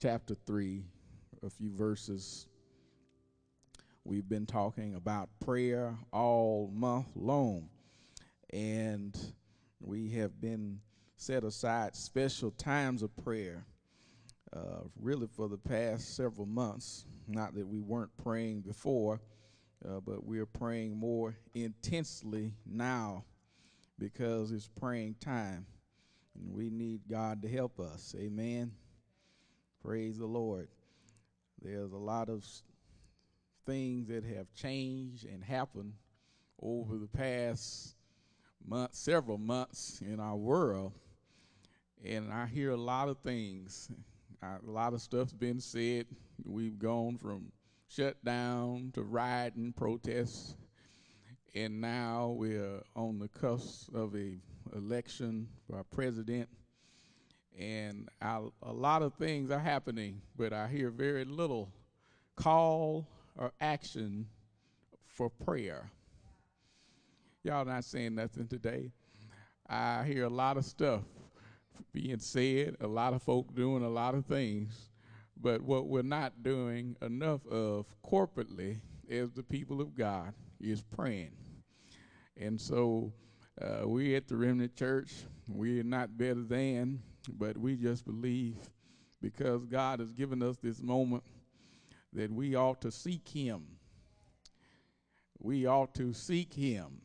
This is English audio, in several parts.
chapter 3, a few verses. We've been talking about prayer all month long, and we have been set aside special times of prayer uh, really for the past several months. Not that we weren't praying before, uh, but we're praying more intensely now because it's praying time. And we need God to help us. Amen. Praise the Lord. There's a lot of things that have changed and happened over the past month, several months in our world. And I hear a lot of things. A lot of stuff's been said. We've gone from shutdown to rioting, protests, and now we're on the cusp of a election for our president and I, a lot of things are happening, but I hear very little call or action for prayer. Y'all not saying nothing today. I hear a lot of stuff being said, a lot of folk doing a lot of things, but what we're not doing enough of corporately as the people of God is praying. And so uh, we at the Remnant Church, we're not better than but we just believe because God has given us this moment that we ought to seek Him. We ought to seek Him.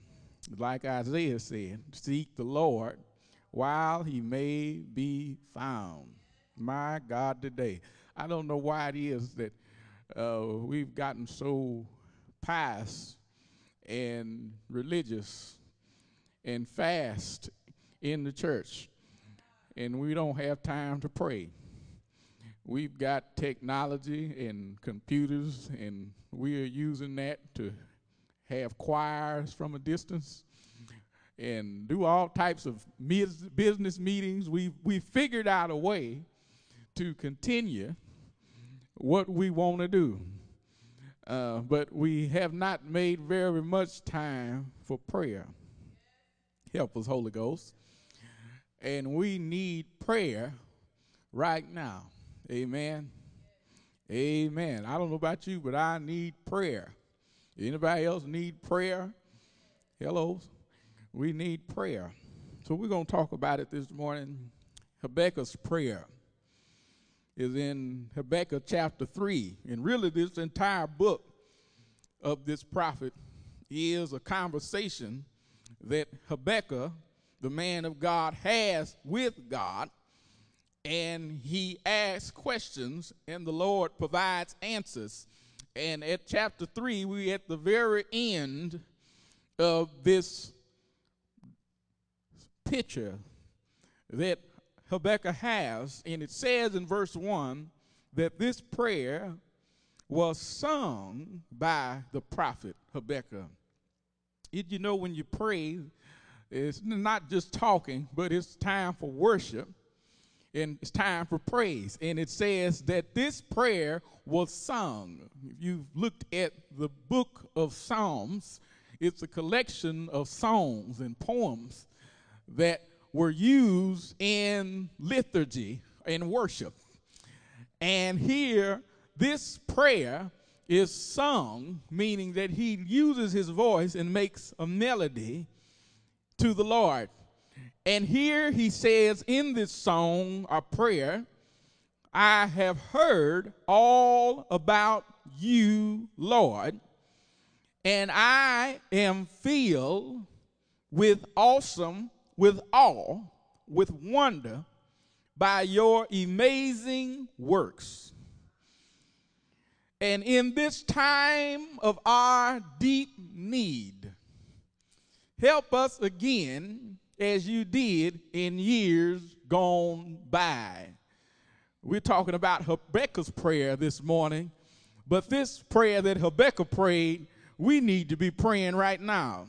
Like Isaiah said, seek the Lord while He may be found. My God, today. I don't know why it is that uh, we've gotten so pious and religious and fast in the church and we don't have time to pray. We've got technology and computers, and we are using that to have choirs from a distance and do all types of business meetings. We've, we figured out a way to continue what we want to do. Uh, but we have not made very much time for prayer. Help us, Holy Ghost and we need prayer right now. Amen. Amen. I don't know about you, but I need prayer. Anybody else need prayer? Hello. We need prayer. So we're going to talk about it this morning. Habakkuk's prayer is in Habakkuk chapter 3. And really, this entire book of this prophet is a conversation that Habakkuk the man of God has with God, and he asks questions, and the Lord provides answers. And at chapter 3, we at the very end of this picture that Habakkuk has, and it says in verse 1 that this prayer was sung by the prophet Habakkuk. Did you know when you pray, it's not just talking, but it's time for worship and it's time for praise. And it says that this prayer was sung. If you've looked at the book of Psalms, it's a collection of songs and poems that were used in liturgy and worship. And here, this prayer is sung, meaning that he uses his voice and makes a melody to the Lord. And here he says in this song or prayer, I have heard all about you, Lord, and I am filled with awesome, with awe, with wonder by your amazing works. And in this time of our deep need, Help us again as you did in years gone by. We're talking about Habakkuk's prayer this morning, but this prayer that Habakkuk prayed, we need to be praying right now.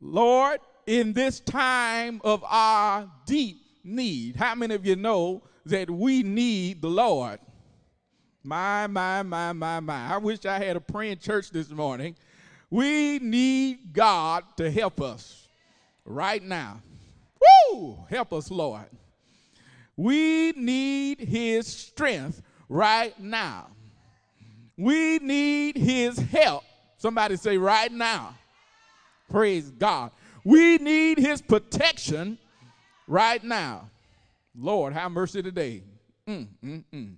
Lord, in this time of our deep need, how many of you know that we need the Lord? My, my, my, my, my. I wish I had a praying church this morning we need God to help us right now. Woo! Help us, Lord. We need his strength right now. We need his help. Somebody say, right now. Praise God. We need his protection right now. Lord, have mercy today. Mm, mm, mm.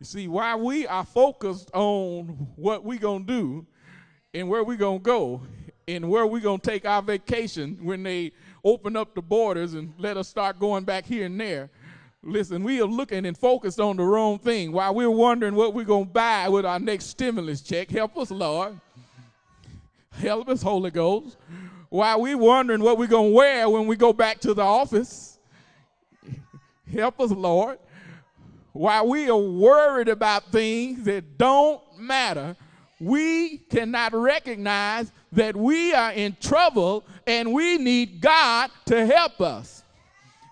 You see, while we are focused on what we're going to do and where we're going to go and where we're going to take our vacation when they open up the borders and let us start going back here and there, listen, we are looking and focused on the wrong thing. While we're wondering what we're going to buy with our next stimulus check, help us, Lord. Help us, Holy Ghost. While we're wondering what we're going to wear when we go back to the office, help us, Lord. While we are worried about things that don't matter, we cannot recognize that we are in trouble and we need God to help us.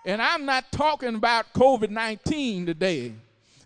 And I'm not talking about COVID 19 today.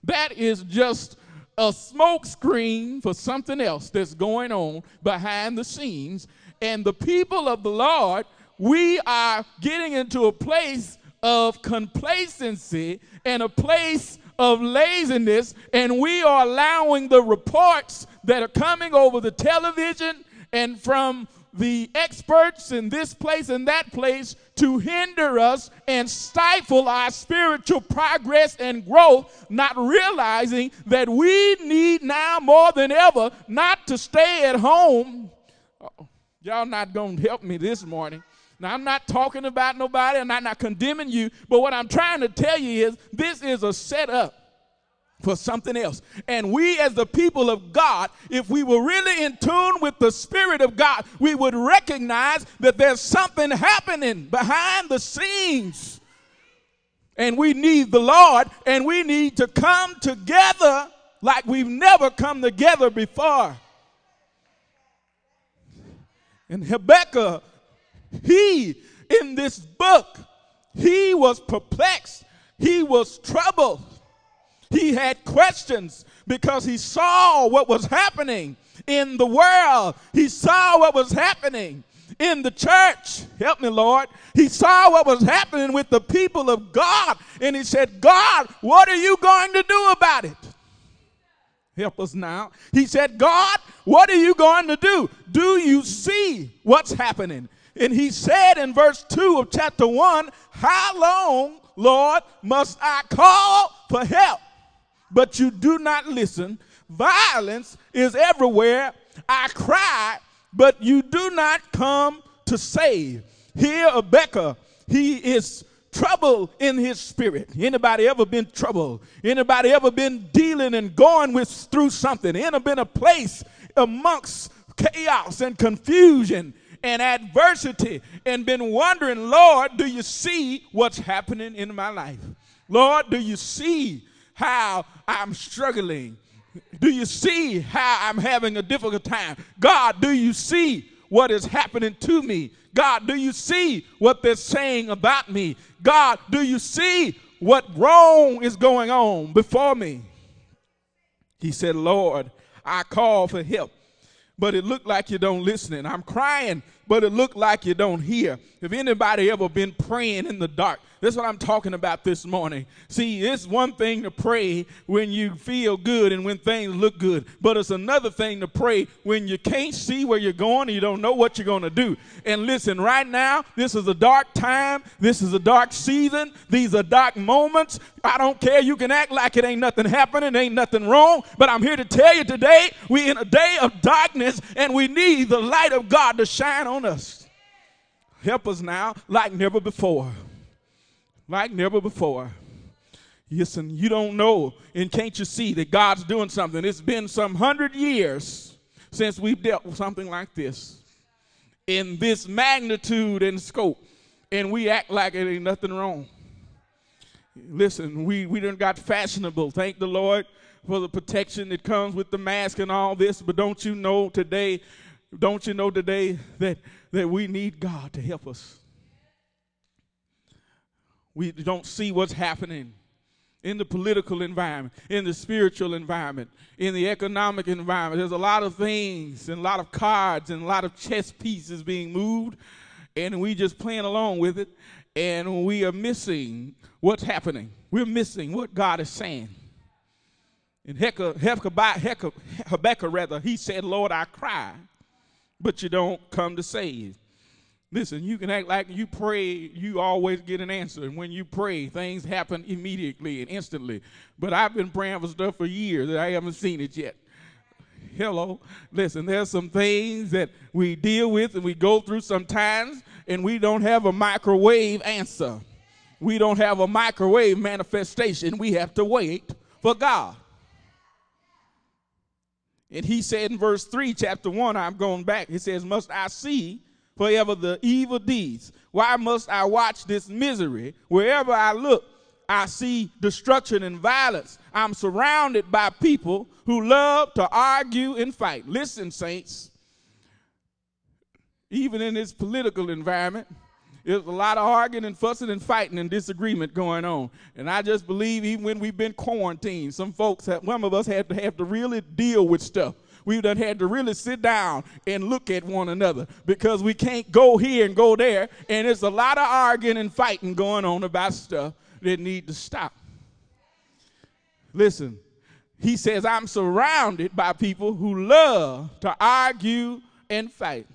That is just a smokescreen for something else that's going on behind the scenes. And the people of the Lord, we are getting into a place of complacency and a place of laziness, and we are allowing the reports that are coming over the television and from the experts in this place and that place to hinder us and stifle our spiritual progress and growth, not realizing that we need now more than ever not to stay at home. Oh, y'all not going to help me this morning. Now, I'm not talking about nobody, I'm not, not condemning you, but what I'm trying to tell you is this is a setup for something else. And we, as the people of God, if we were really in tune with the Spirit of God, we would recognize that there's something happening behind the scenes. And we need the Lord, and we need to come together like we've never come together before. And Habakkuk, he, in this book, he was perplexed, he was troubled. He had questions because he saw what was happening in the world. He saw what was happening in the church. Help me, Lord. He saw what was happening with the people of God. And he said, God, what are you going to do about it? Help us now. He said, God, what are you going to do? Do you see what's happening? And he said in verse 2 of chapter 1, How long, Lord, must I call for help? But you do not listen. Violence is everywhere. I cry, but you do not come to save. Here, Habakkuk, he is trouble in his spirit. Anybody ever been troubled? Anybody ever been dealing and going with through something? Ever been a place amongst chaos and confusion and adversity and been wondering, Lord, do you see what's happening in my life? Lord, do you see how I'm struggling? Do you see how I'm having a difficult time? God, do you see what is happening to me? God, do you see what they're saying about me? God, do you see what wrong is going on before me? He said, Lord, I call for help, but it looked like you don't listen. I'm crying, but it looked like you don't hear. If anybody ever been praying in the dark, that's what I'm talking about this morning. See, it's one thing to pray when you feel good and when things look good, but it's another thing to pray when you can't see where you're going and you don't know what you're going to do. And listen, right now, this is a dark time. This is a dark season. These are dark moments. I don't care. You can act like it ain't nothing happening, ain't nothing wrong, but I'm here to tell you today, we're in a day of darkness and we need the light of God to shine on us. Help us now like never before like never before. Listen, you don't know, and can't you see that God's doing something? It's been some hundred years since we've dealt with something like this in this magnitude and scope, and we act like it ain't nothing wrong. Listen, we, we done got fashionable. Thank the Lord for the protection that comes with the mask and all this, but don't you know today, don't you know today that, that we need God to help us? We don't see what's happening in the political environment, in the spiritual environment, in the economic environment. There's a lot of things and a lot of cards and a lot of chess pieces being moved, and we just playing along with it. and we are missing what's happening. We're missing what God is saying. In Habakkuk, rather, he said, Lord, I cry, but you don't come to save. Listen, you can act like you pray, you always get an answer. And when you pray, things happen immediately and instantly. But I've been praying for stuff for years and I haven't seen it yet. Hello. Listen, there's some things that we deal with and we go through sometimes, and we don't have a microwave answer. We don't have a microwave manifestation. We have to wait for God. And he said in verse 3, chapter 1, I'm going back. He says, Must I see forever the evil deeds? Why must I watch this misery? Wherever I look, I see destruction and violence. I'm surrounded by people who love to argue and fight. Listen, saints, even in this political environment, there's a lot of arguing and fussing and fighting and disagreement going on. And I just believe even when we've been quarantined, some folks, have, some of us have to have to really deal with stuff. We've done had to really sit down and look at one another because we can't go here and go there. And there's a lot of arguing and fighting going on about stuff that need to stop. Listen, he says, I'm surrounded by people who love to argue and fight.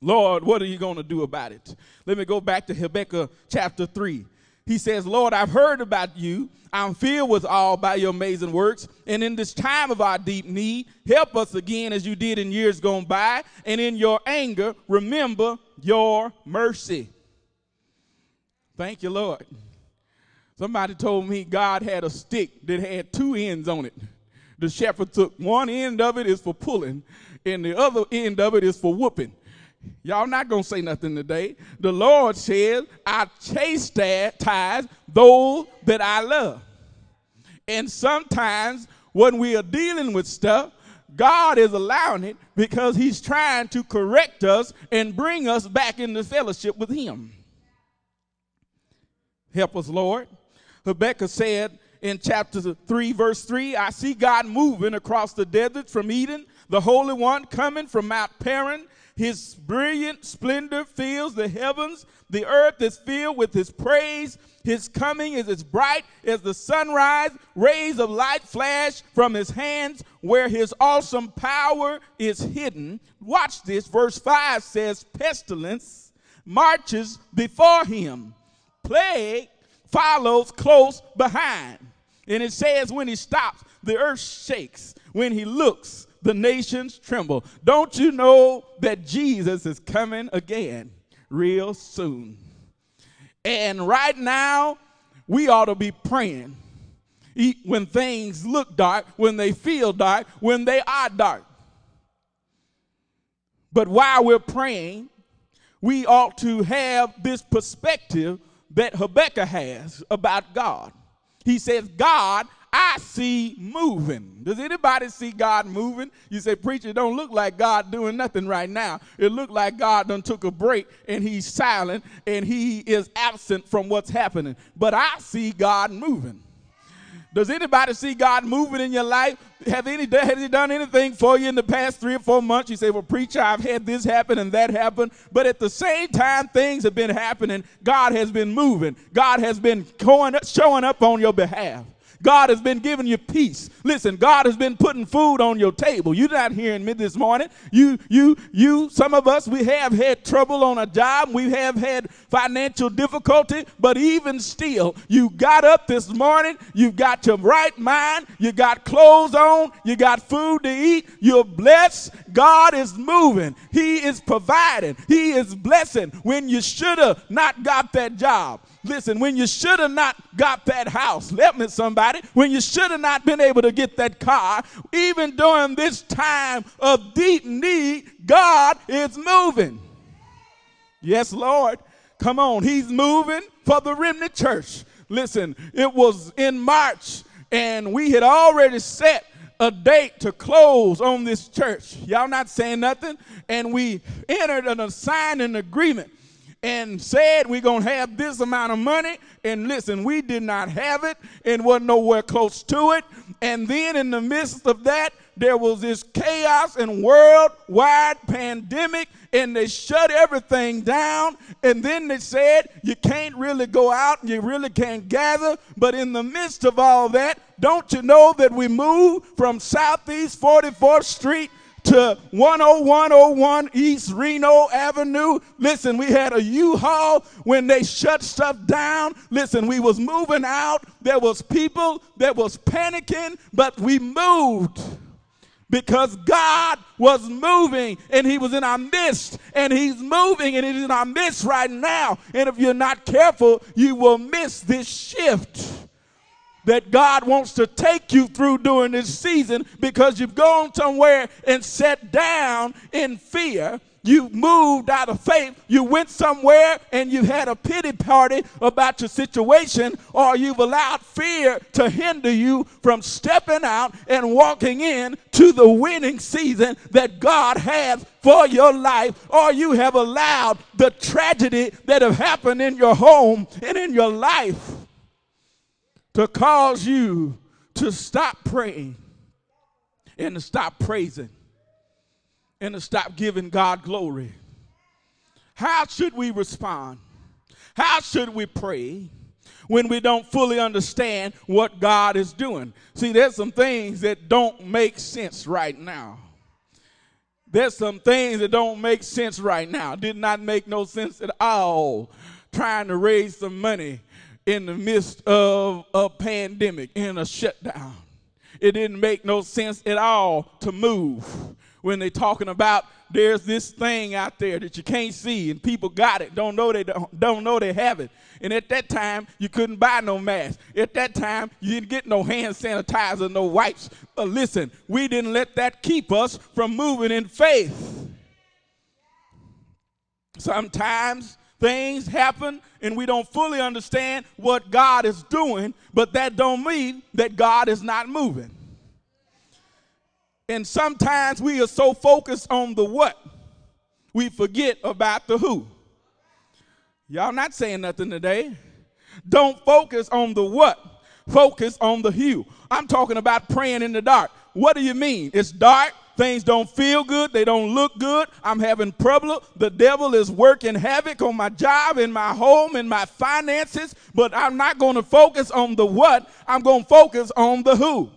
Lord, what are you going to do about it? Let me go back to Habakkuk chapter 3. He says, Lord, I've heard about you. I'm filled with awe by your amazing works. And in this time of our deep need, help us again as you did in years gone by. And in your anger, remember your mercy. Thank you, Lord. Somebody told me God had a stick that had two ends on it. The shepherd took one end of it is for pulling, and the other end of it is for whooping. Y'all not gonna say nothing today. The Lord says, I chastise those that I love. And sometimes when we are dealing with stuff, God is allowing it because He's trying to correct us and bring us back into fellowship with Him. Help us, Lord. Habakkuk said in chapter 3, verse 3 I see God moving across the desert from Edom, the Holy One coming from Mount Paran his brilliant splendor fills the heavens. The earth is filled with his praise. His coming is as bright as the sunrise. Rays of light flash from his hands where his awesome power is hidden. Watch this. Verse 5 says, Pestilence marches before him, plague follows close behind. And it says, when he stops, the earth shakes. When he looks, the nations tremble. Don't you know that Jesus is coming again real soon? And right now, we ought to be praying when things look dark, when they feel dark, when they are dark. But while we're praying, we ought to have this perspective that Habakkuk has about God. He says, God I see moving. Does anybody see God moving? You say, preacher, don't look like God doing nothing right now. It looked like God done took a break and he's silent and he is absent from what's happening. But I see God moving. Does anybody see God moving in your life? Have any has he done anything for you in the past three or four months? You say, Well, preacher, I've had this happen and that happen. But at the same time, things have been happening. God has been moving. God has been showing up on your behalf. God has been giving you peace. Listen, God has been putting food on your table. You're not hearing me this morning. You, you, you, some of us, we have had trouble on a job. We have had financial difficulty, but even still, you got up this morning. You've got your right mind. You got clothes on. You got food to eat. You're blessed. God is moving. He is providing. He is blessing when you should have not got that job. Listen, when you should have not got that house, let me somebody, when you should have not been able to get that car, even during this time of deep need, God is moving. Yes, Lord. Come on, He's moving for the remnant church. Listen, it was in March, and we had already set a date to close on this church. Y'all not saying nothing? And we entered an assigned agreement and said we're going to have this amount of money. And listen, we did not have it and wasn't nowhere close to it. And then in the midst of that, there was this chaos and worldwide pandemic and they shut everything down. And then they said, you can't really go out you really can't gather. But in the midst of all that, don't you know that we moved from Southeast 44th Street to 10101 East Reno Avenue. Listen, we had a U-Haul when they shut stuff down. Listen, we was moving out. There was people that was panicking, but we moved because God was moving and He was in our midst, and He's moving and He's in our midst right now. And if you're not careful, you will miss this shift that God wants to take you through during this season because you've gone somewhere and sat down in fear you've moved out of faith. You went somewhere and you had a pity party about your situation, or you've allowed fear to hinder you from stepping out and walking in to the winning season that God has for your life, or you have allowed the tragedy that have happened in your home and in your life to cause you to stop praying and to stop praising and to stop giving God glory. How should we respond? How should we pray when we don't fully understand what God is doing? See, there's some things that don't make sense right now. There's some things that don't make sense right now. Did not make no sense at all trying to raise some money in the midst of a pandemic, in a shutdown. It didn't make no sense at all to move when they're talking about there's this thing out there that you can't see and people got it don't know they don't, don't know they have it. And at that time you couldn't buy no mask. At that time you didn't get no hand sanitizer no wipes. But listen we didn't let that keep us from moving in faith. Sometimes things happen and we don't fully understand what god is doing but that don't mean that god is not moving and sometimes we are so focused on the what, we forget about the who. Y'all not saying nothing today. Don't focus on the what, focus on the who. I'm talking about praying in the dark. What do you mean? It's dark. Things don't feel good. They don't look good. I'm having trouble. The devil is working havoc on my job, in my home, in my finances. But I'm not going to focus on the what. I'm going to focus on the who.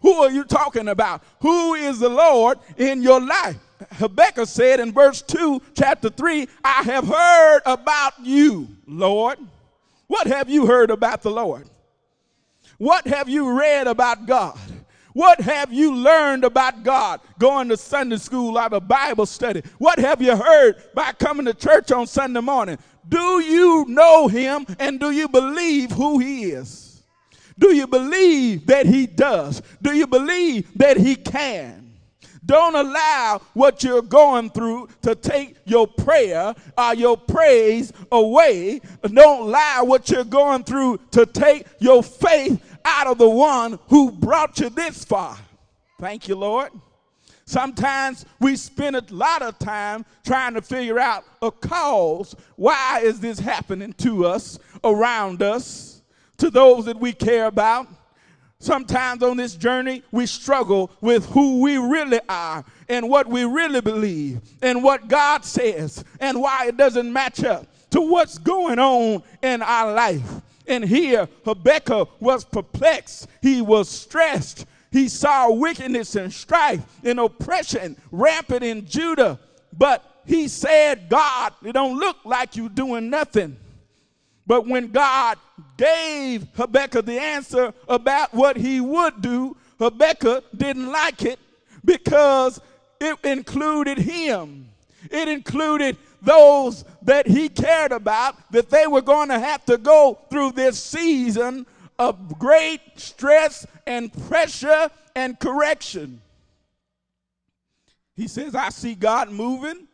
Who are you talking about? Who is the Lord in your life? Habakkuk said in verse 2, chapter 3, I have heard about you, Lord. What have you heard about the Lord? What have you read about God? What have you learned about God going to Sunday school or a Bible study? What have you heard by coming to church on Sunday morning? Do you know him and do you believe who he is? Do you believe that He does? Do you believe that He can? Don't allow what you're going through to take your prayer or your praise away. Don't allow what you're going through to take your faith out of the one who brought you this far. Thank you, Lord. Sometimes we spend a lot of time trying to figure out a cause. Why is this happening to us, around us? to those that we care about. Sometimes on this journey, we struggle with who we really are and what we really believe and what God says and why it doesn't match up to what's going on in our life. And here, Habakkuk was perplexed. He was stressed. He saw wickedness and strife and oppression rampant in Judah. But he said, God, it don't look like you doing nothing. But when God gave Habakkuk the answer about what he would do, Habakkuk didn't like it because it included him. It included those that he cared about, that they were going to have to go through this season of great stress and pressure and correction. He says, I see God moving,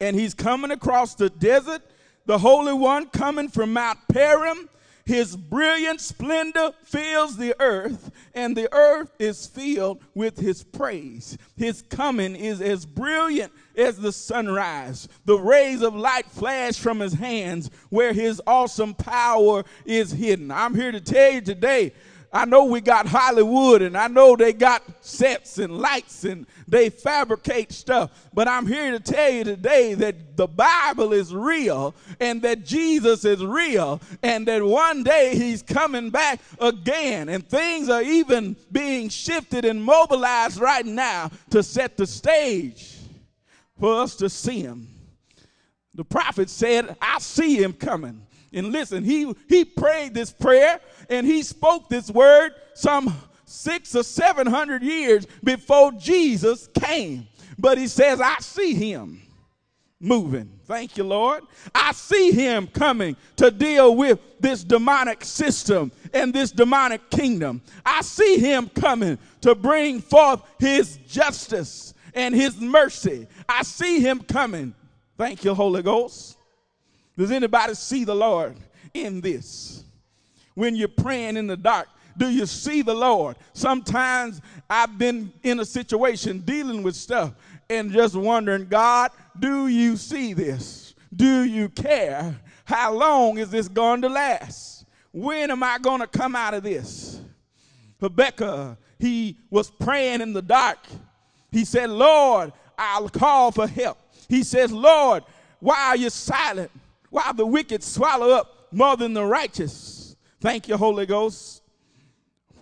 and he's coming across the desert the Holy One coming from Mount Paran. His brilliant splendor fills the earth, and the earth is filled with his praise. His coming is as brilliant as the sunrise. The rays of light flash from his hands where his awesome power is hidden. I'm here to tell you today I know we got Hollywood and I know they got sets and lights and they fabricate stuff. But I'm here to tell you today that the Bible is real and that Jesus is real and that one day he's coming back again. And things are even being shifted and mobilized right now to set the stage for us to see him. The prophet said, I see him coming. And listen, he, he prayed this prayer and he spoke this word some six or seven hundred years before Jesus came. But he says, I see him moving. Thank you, Lord. I see him coming to deal with this demonic system and this demonic kingdom. I see him coming to bring forth his justice and his mercy. I see him coming. Thank you, Holy Ghost. Does anybody see the Lord in this? When you're praying in the dark, do you see the Lord? Sometimes I've been in a situation dealing with stuff and just wondering, God, do you see this? Do you care? How long is this going to last? When am I going to come out of this? Habakkuk, he was praying in the dark. He said, Lord, I'll call for help. He says, Lord, why are you silent? while the wicked swallow up more than the righteous. Thank you, Holy Ghost.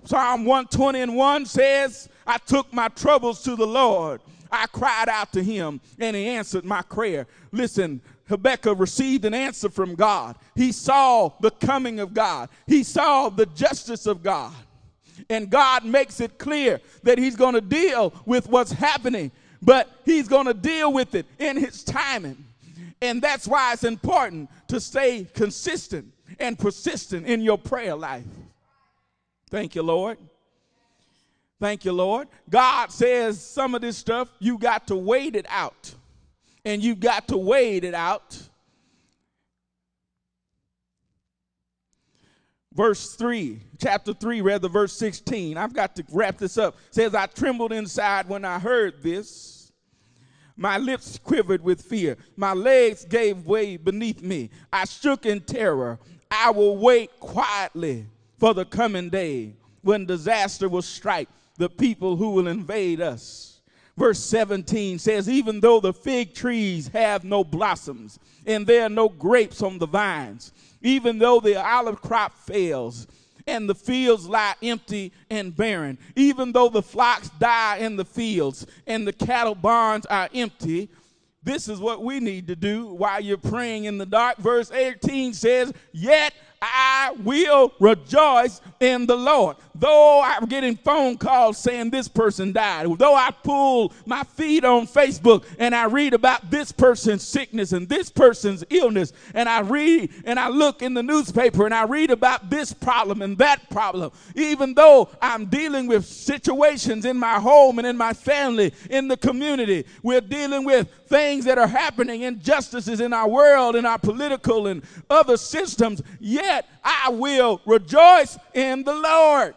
Psalm 120 and 1 says, I took my troubles to the Lord. I cried out to him, and he answered my prayer. Listen, Habakkuk received an answer from God. He saw the coming of God, he saw the justice of God. And God makes it clear that he's going to deal with what's happening, but he's going to deal with it in his timing. And that's why it's important to stay consistent and persistent in your prayer life. Thank you, Lord. Thank you, Lord. God says some of this stuff, you got to wait it out. And you got to wait it out. Verse 3, chapter 3, rather, verse 16. I've got to wrap this up. It says, I trembled inside when I heard this my lips quivered with fear. My legs gave way beneath me. I shook in terror. I will wait quietly for the coming day when disaster will strike the people who will invade us. Verse 17 says, Even though the fig trees have no blossoms and there are no grapes on the vines, even though the olive crop fails, and the fields lie empty and barren. Even though the flocks die in the fields and the cattle barns are empty, this is what we need to do while you're praying in the dark. Verse 18 says, Yet I will rejoice in the Lord. Though I'm getting phone calls saying this person died, though I pull my feed on Facebook and I read about this person's sickness and this person's illness, and I read and I look in the newspaper and I read about this problem and that problem, even though I'm dealing with situations in my home and in my family, in the community, we're dealing with things that are happening, injustices in our world, in our political and other systems, yet I will rejoice in the Lord.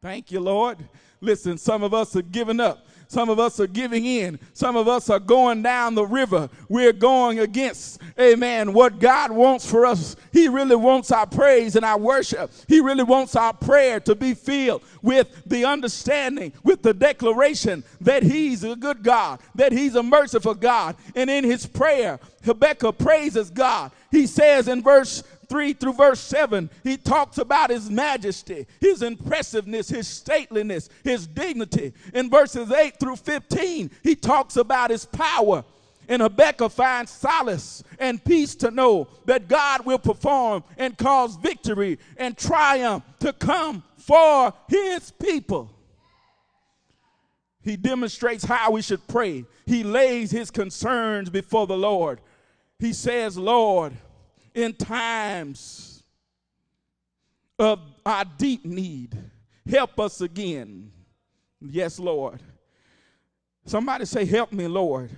Thank you, Lord. Listen, some of us are giving up. Some of us are giving in. Some of us are going down the river. We're going against, amen, what God wants for us. He really wants our praise and our worship. He really wants our prayer to be filled with the understanding, with the declaration that He's a good God, that He's a merciful God. And in His prayer, Habakkuk praises God. He says in verse 3 through verse 7, he talks about his majesty, his impressiveness, his stateliness, his dignity. In verses 8 through 15, he talks about his power. And Habakkuk finds solace and peace to know that God will perform and cause victory and triumph to come for his people. He demonstrates how we should pray. He lays his concerns before the Lord. He says, Lord, in times of our deep need. Help us again. Yes, Lord. Somebody say, Help me, Lord.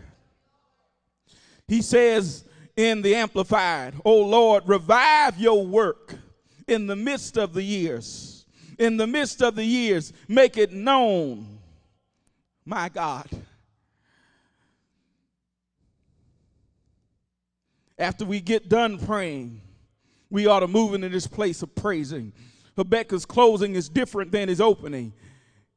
He says in the Amplified, Oh Lord, revive your work in the midst of the years. In the midst of the years, make it known, my God. After we get done praying, we ought to move into this place of praising. Habakkuk's closing is different than his opening.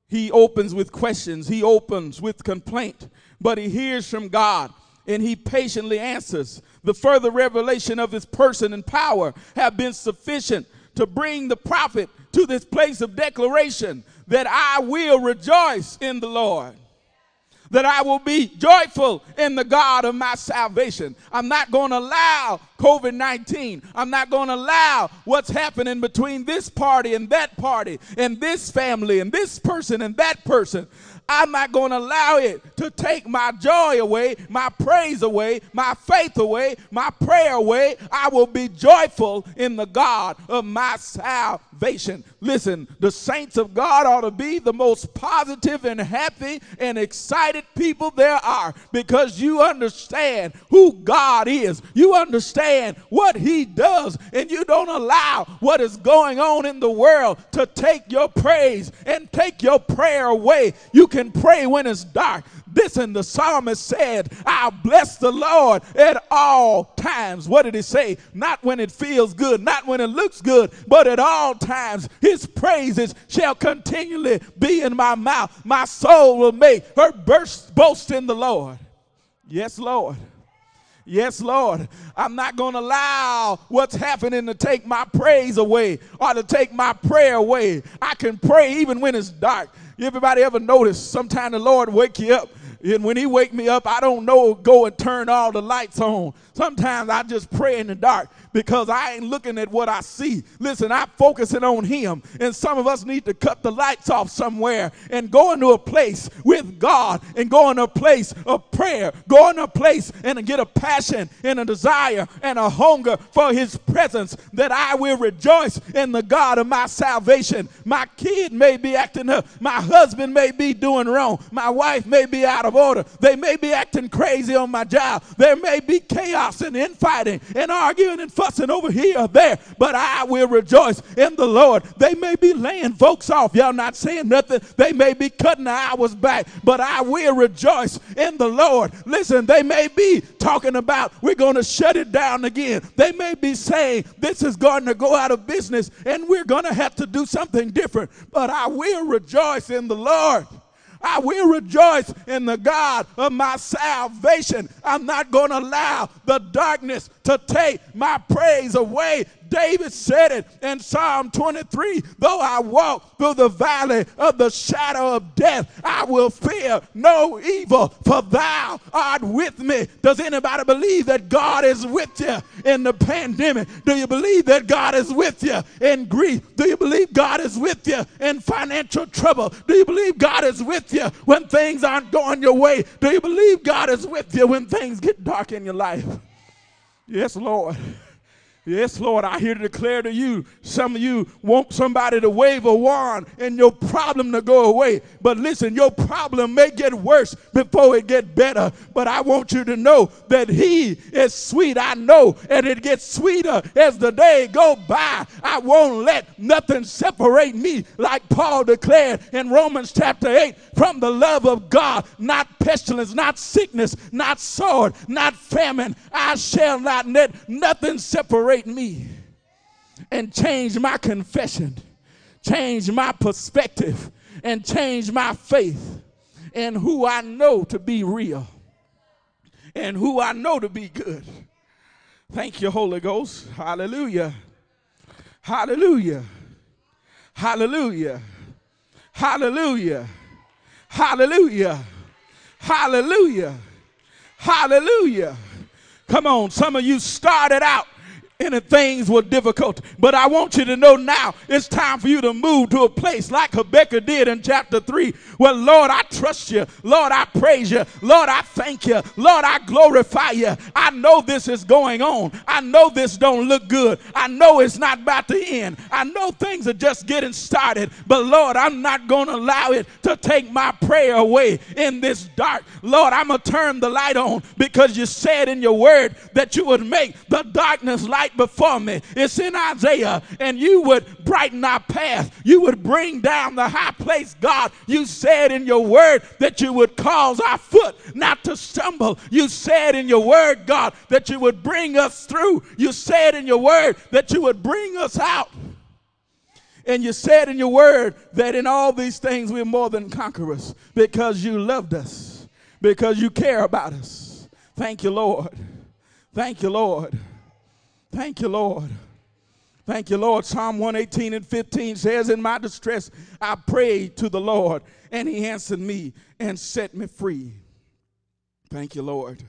He opens with questions, he opens with complaint, but he hears from God and he patiently answers. The further revelation of his person and power have been sufficient to bring the prophet to this place of declaration that I will rejoice in the Lord that I will be joyful in the God of my salvation. I'm not going to allow COVID 19. I'm not going to allow what's happening between this party and that party and this family and this person and that person. I'm not going to allow it to take my joy away, my praise away, my faith away, my prayer away. I will be joyful in the God of my salvation. Listen, the saints of God ought to be the most positive and happy and excited people there are because you understand who God is. You understand what He does, and you don't allow what is going on in the world to take your praise and take your prayer away. You can pray when it's dark. This Listen, the psalmist said, I'll bless the Lord at all times. What did he say? Not when it feels good, not when it looks good, but at all times. His praises shall continually be in my mouth. My soul will make her burst, boast in the Lord. Yes, Lord. Yes, Lord. I'm not going to allow what's happening to take my praise away or to take my prayer away. I can pray even when it's dark. Everybody ever notice sometimes the Lord wake you up and when he wake me up, I don't know go and turn all the lights on. Sometimes I just pray in the dark because I ain't looking at what I see. Listen, I'm focusing on him. And some of us need to cut the lights off somewhere and go into a place with God and go into a place of prayer. Go into a place and get a passion and a desire and a hunger for his presence that I will rejoice in the God of my salvation. My kid may be acting up. My husband may be doing wrong. My wife may be out of order. They may be acting crazy on my job. There may be chaos and infighting and arguing and fussing over here or there, but I will rejoice in the Lord. They may be laying folks off. Y'all not saying nothing. They may be cutting the hours back, but I will rejoice in the Lord. Listen, they may be talking about we're going to shut it down again. They may be saying this is going to go out of business and we're going to have to do something different, but I will rejoice in the Lord. I will rejoice in the God of my salvation. I'm not going to allow the darkness to take my praise away. David said it in Psalm 23 Though I walk through the valley of the shadow of death, I will fear no evil, for thou art with me. Does anybody believe that God is with you in the pandemic? Do you believe that God is with you in grief? Do you believe God is with you in financial trouble? Do you believe God is with you when things aren't going your way? Do you believe God is with you when things get dark in your life? Yes, Lord. Yes, Lord, I here to declare to you, some of you want somebody to wave a wand and your problem to go away. But listen, your problem may get worse before it get better. But I want you to know that he is sweet. I know, and it gets sweeter as the day go by. I won't let nothing separate me, like Paul declared in Romans chapter 8, from the love of God, not pestilence, not sickness, not sword, not famine. I shall not let nothing separate me and change my confession, change my perspective, and change my faith in who I know to be real and who I know to be good. Thank you, Holy Ghost. Hallelujah. Hallelujah. Hallelujah. Hallelujah. Hallelujah. Hallelujah. Hallelujah. Come on, some of you started out and things were difficult. But I want you to know now it's time for you to move to a place like Habakkuk did in chapter 3. Well, Lord, I trust you. Lord, I praise you. Lord, I thank you. Lord, I glorify you. I know this is going on. I know this don't look good. I know it's not about to end. I know things are just getting started. But Lord, I'm not going to allow it to take my prayer away in this dark. Lord, I'm going to turn the light on because you said in your word that you would make the darkness light before me. It's in Isaiah, and you would brighten our path. You would bring down the high place. God, you said in your word that you would cause our foot not to stumble. You said in your word, God, that you would bring us through. You said in your word that you would bring us out. And you said in your word that in all these things we're more than conquerors because you loved us, because you care about us. Thank you, Lord. Thank you, Lord. Thank you, Lord. Thank you, Lord. Psalm 118 and 15 says, In my distress, I prayed to the Lord, and he answered me and set me free. Thank you, Lord.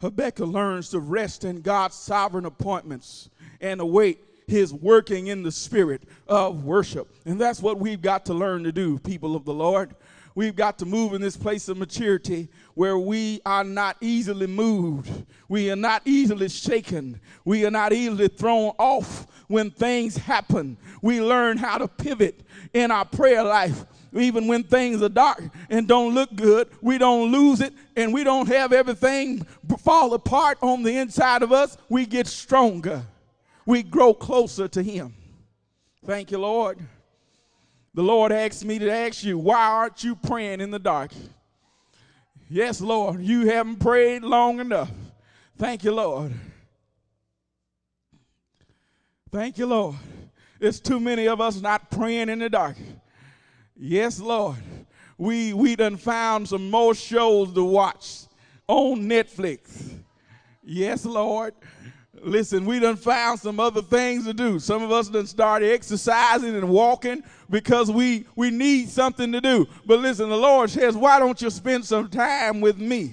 Habakkuk learns to rest in God's sovereign appointments and await his working in the spirit of worship. And that's what we've got to learn to do, people of the Lord. We've got to move in this place of maturity where we are not easily moved. We are not easily shaken. We are not easily thrown off when things happen. We learn how to pivot in our prayer life. Even when things are dark and don't look good, we don't lose it and we don't have everything fall apart on the inside of us. We get stronger we grow closer to Him. Thank you, Lord. The Lord asked me to ask you, why aren't you praying in the dark? Yes, Lord, you haven't prayed long enough. Thank you, Lord. Thank you, Lord. It's too many of us not praying in the dark. Yes, Lord. We we done found some more shows to watch on Netflix. Yes, Lord. Listen, we done found some other things to do. Some of us done started exercising and walking because we, we need something to do. But listen, the Lord says, why don't you spend some time with me?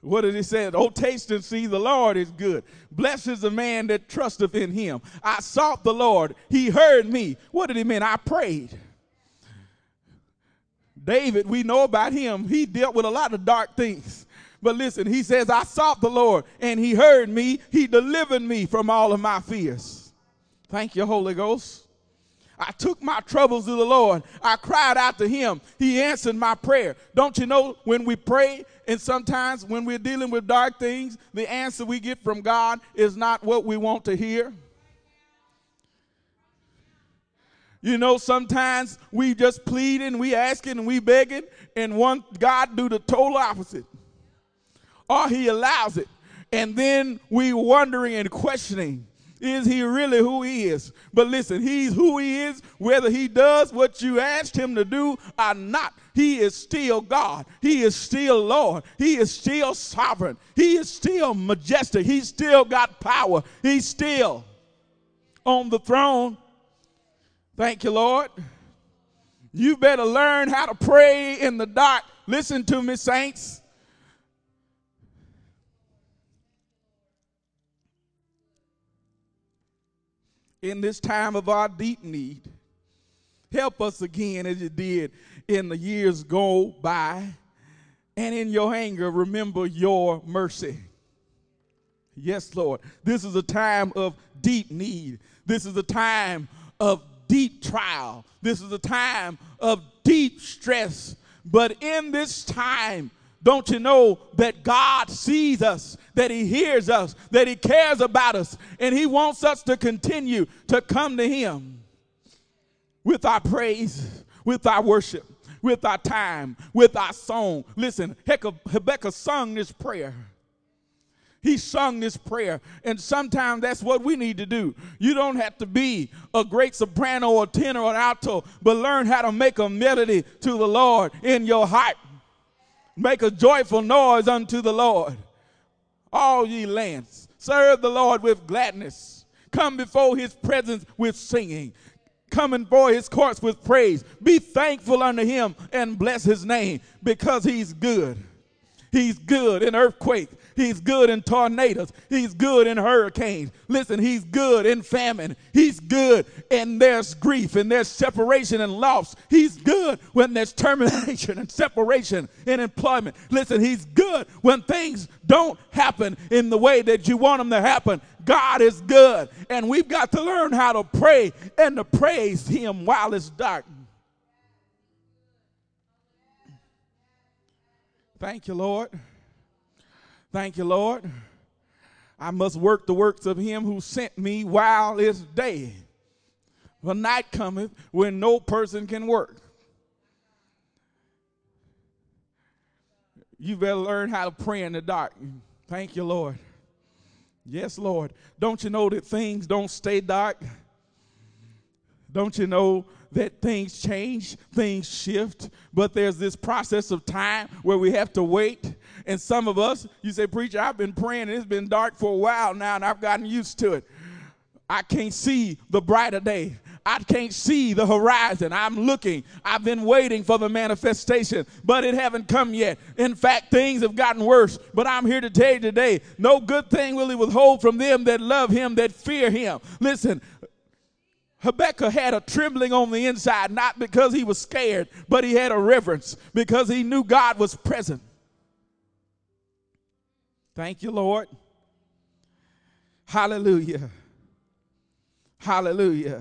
What did he say? Oh, taste and see the Lord is good. Blessed is the man that trusteth in him. I sought the Lord. He heard me. What did he mean? I prayed. David, we know about him, he dealt with a lot of dark things. But listen, he says, I sought the Lord and he heard me. He delivered me from all of my fears. Thank you, Holy Ghost. I took my troubles to the Lord. I cried out to him. He answered my prayer. Don't you know when we pray and sometimes when we're dealing with dark things, the answer we get from God is not what we want to hear? You know, sometimes we just pleading, we asking, and we begging, and one God do the total opposite. Or he allows it. And then we wondering and questioning, is he really who he is? But listen, he's who he is, whether he does what you asked him to do or not. He is still God. He is still Lord. He is still sovereign. He is still majestic. He's still got power. He's still on the throne. Thank you, Lord. You better learn how to pray in the dark. Listen to me, saints. In this time of our deep need, help us again as you did in the years go by. And in your anger, remember your mercy. Yes, Lord. This is a time of deep need. This is a time of deep trial. This is a time of deep stress. But in this time, don't you know that God sees us, that He hears us, that He cares about us, and He wants us to continue to come to Him with our praise, with our worship, with our time, with our song. Listen, Habakkuk sung this prayer. He sung this prayer. And sometimes that's what we need to do. You don't have to be a great soprano or tenor or alto, but learn how to make a melody to the Lord in your heart. Make a joyful noise unto the Lord. All ye lands, serve the Lord with gladness. Come before his presence with singing. Come before his courts with praise. Be thankful unto him and bless his name because he's good. He's good in earthquake. He's good in tornadoes. He's good in hurricanes. Listen, he's good in famine. He's good and there's grief and there's separation and loss. He's good when there's termination and separation in employment. Listen, he's good when things don't happen in the way that you want them to happen. God is good. And we've got to learn how to pray and to praise Him while it's dark. Thank you, Lord. Thank you, Lord. I must work the works of him who sent me while it's day. For night cometh when no person can work. You better learn how to pray in the dark. Thank you, Lord. Yes, Lord. Don't you know that things don't stay dark? Don't you know that things change, things shift, but there's this process of time where we have to wait. And some of us, you say, Preacher, I've been praying and it's been dark for a while now and I've gotten used to it. I can't see the brighter day. I can't see the horizon. I'm looking. I've been waiting for the manifestation, but it haven't come yet. In fact, things have gotten worse. But I'm here to tell you today, no good thing will he withhold from them that love him, that fear him. Listen, Habakkuk had a trembling on the inside, not because he was scared, but he had a reverence because he knew God was present. Thank you, Lord. Hallelujah. Hallelujah.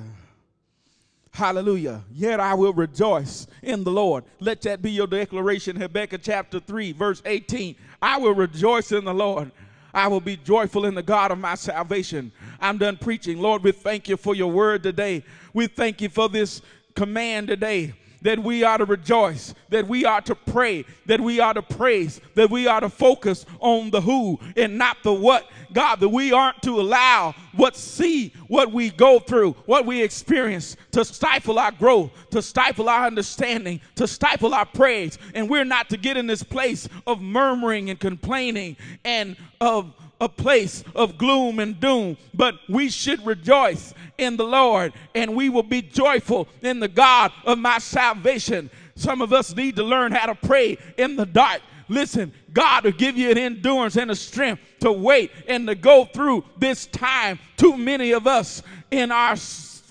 Hallelujah. Yet I will rejoice in the Lord. Let that be your declaration. Habakkuk chapter 3, verse 18. I will rejoice in the Lord. I will be joyful in the God of my salvation. I'm done preaching. Lord, we thank you for your word today. We thank you for this command today that we are to rejoice, that we are to pray, that we are to praise, that we are to focus on the who and not the what. God, that we aren't to allow what see, what we go through, what we experience to stifle our growth, to stifle our understanding, to stifle our praise. And we're not to get in this place of murmuring and complaining and of a place of gloom and doom, but we should rejoice in the Lord and we will be joyful in the God of my salvation. Some of us need to learn how to pray in the dark. Listen, God will give you an endurance and a strength to wait and to go through this time. Too many of us in our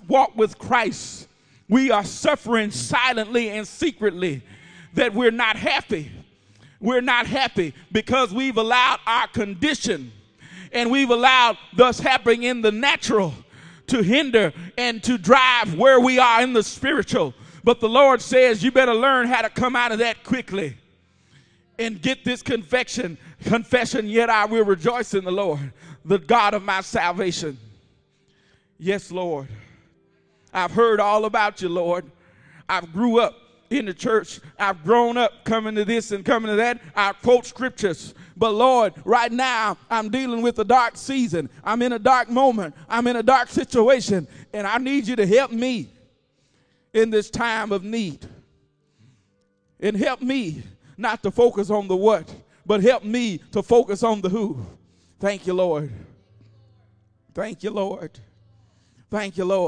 walk with Christ, we are suffering silently and secretly that we're not happy we're not happy because we've allowed our condition and we've allowed thus happening in the natural to hinder and to drive where we are in the spiritual. But the Lord says you better learn how to come out of that quickly and get this confession. Confession, yet I will rejoice in the Lord, the God of my salvation. Yes, Lord. I've heard all about you, Lord. I've grew up in the church. I've grown up coming to this and coming to that. I quote scriptures. But Lord, right now I'm dealing with a dark season. I'm in a dark moment. I'm in a dark situation. And I need you to help me in this time of need. And help me not to focus on the what, but help me to focus on the who. Thank you, Lord. Thank you, Lord. Thank you, Lord.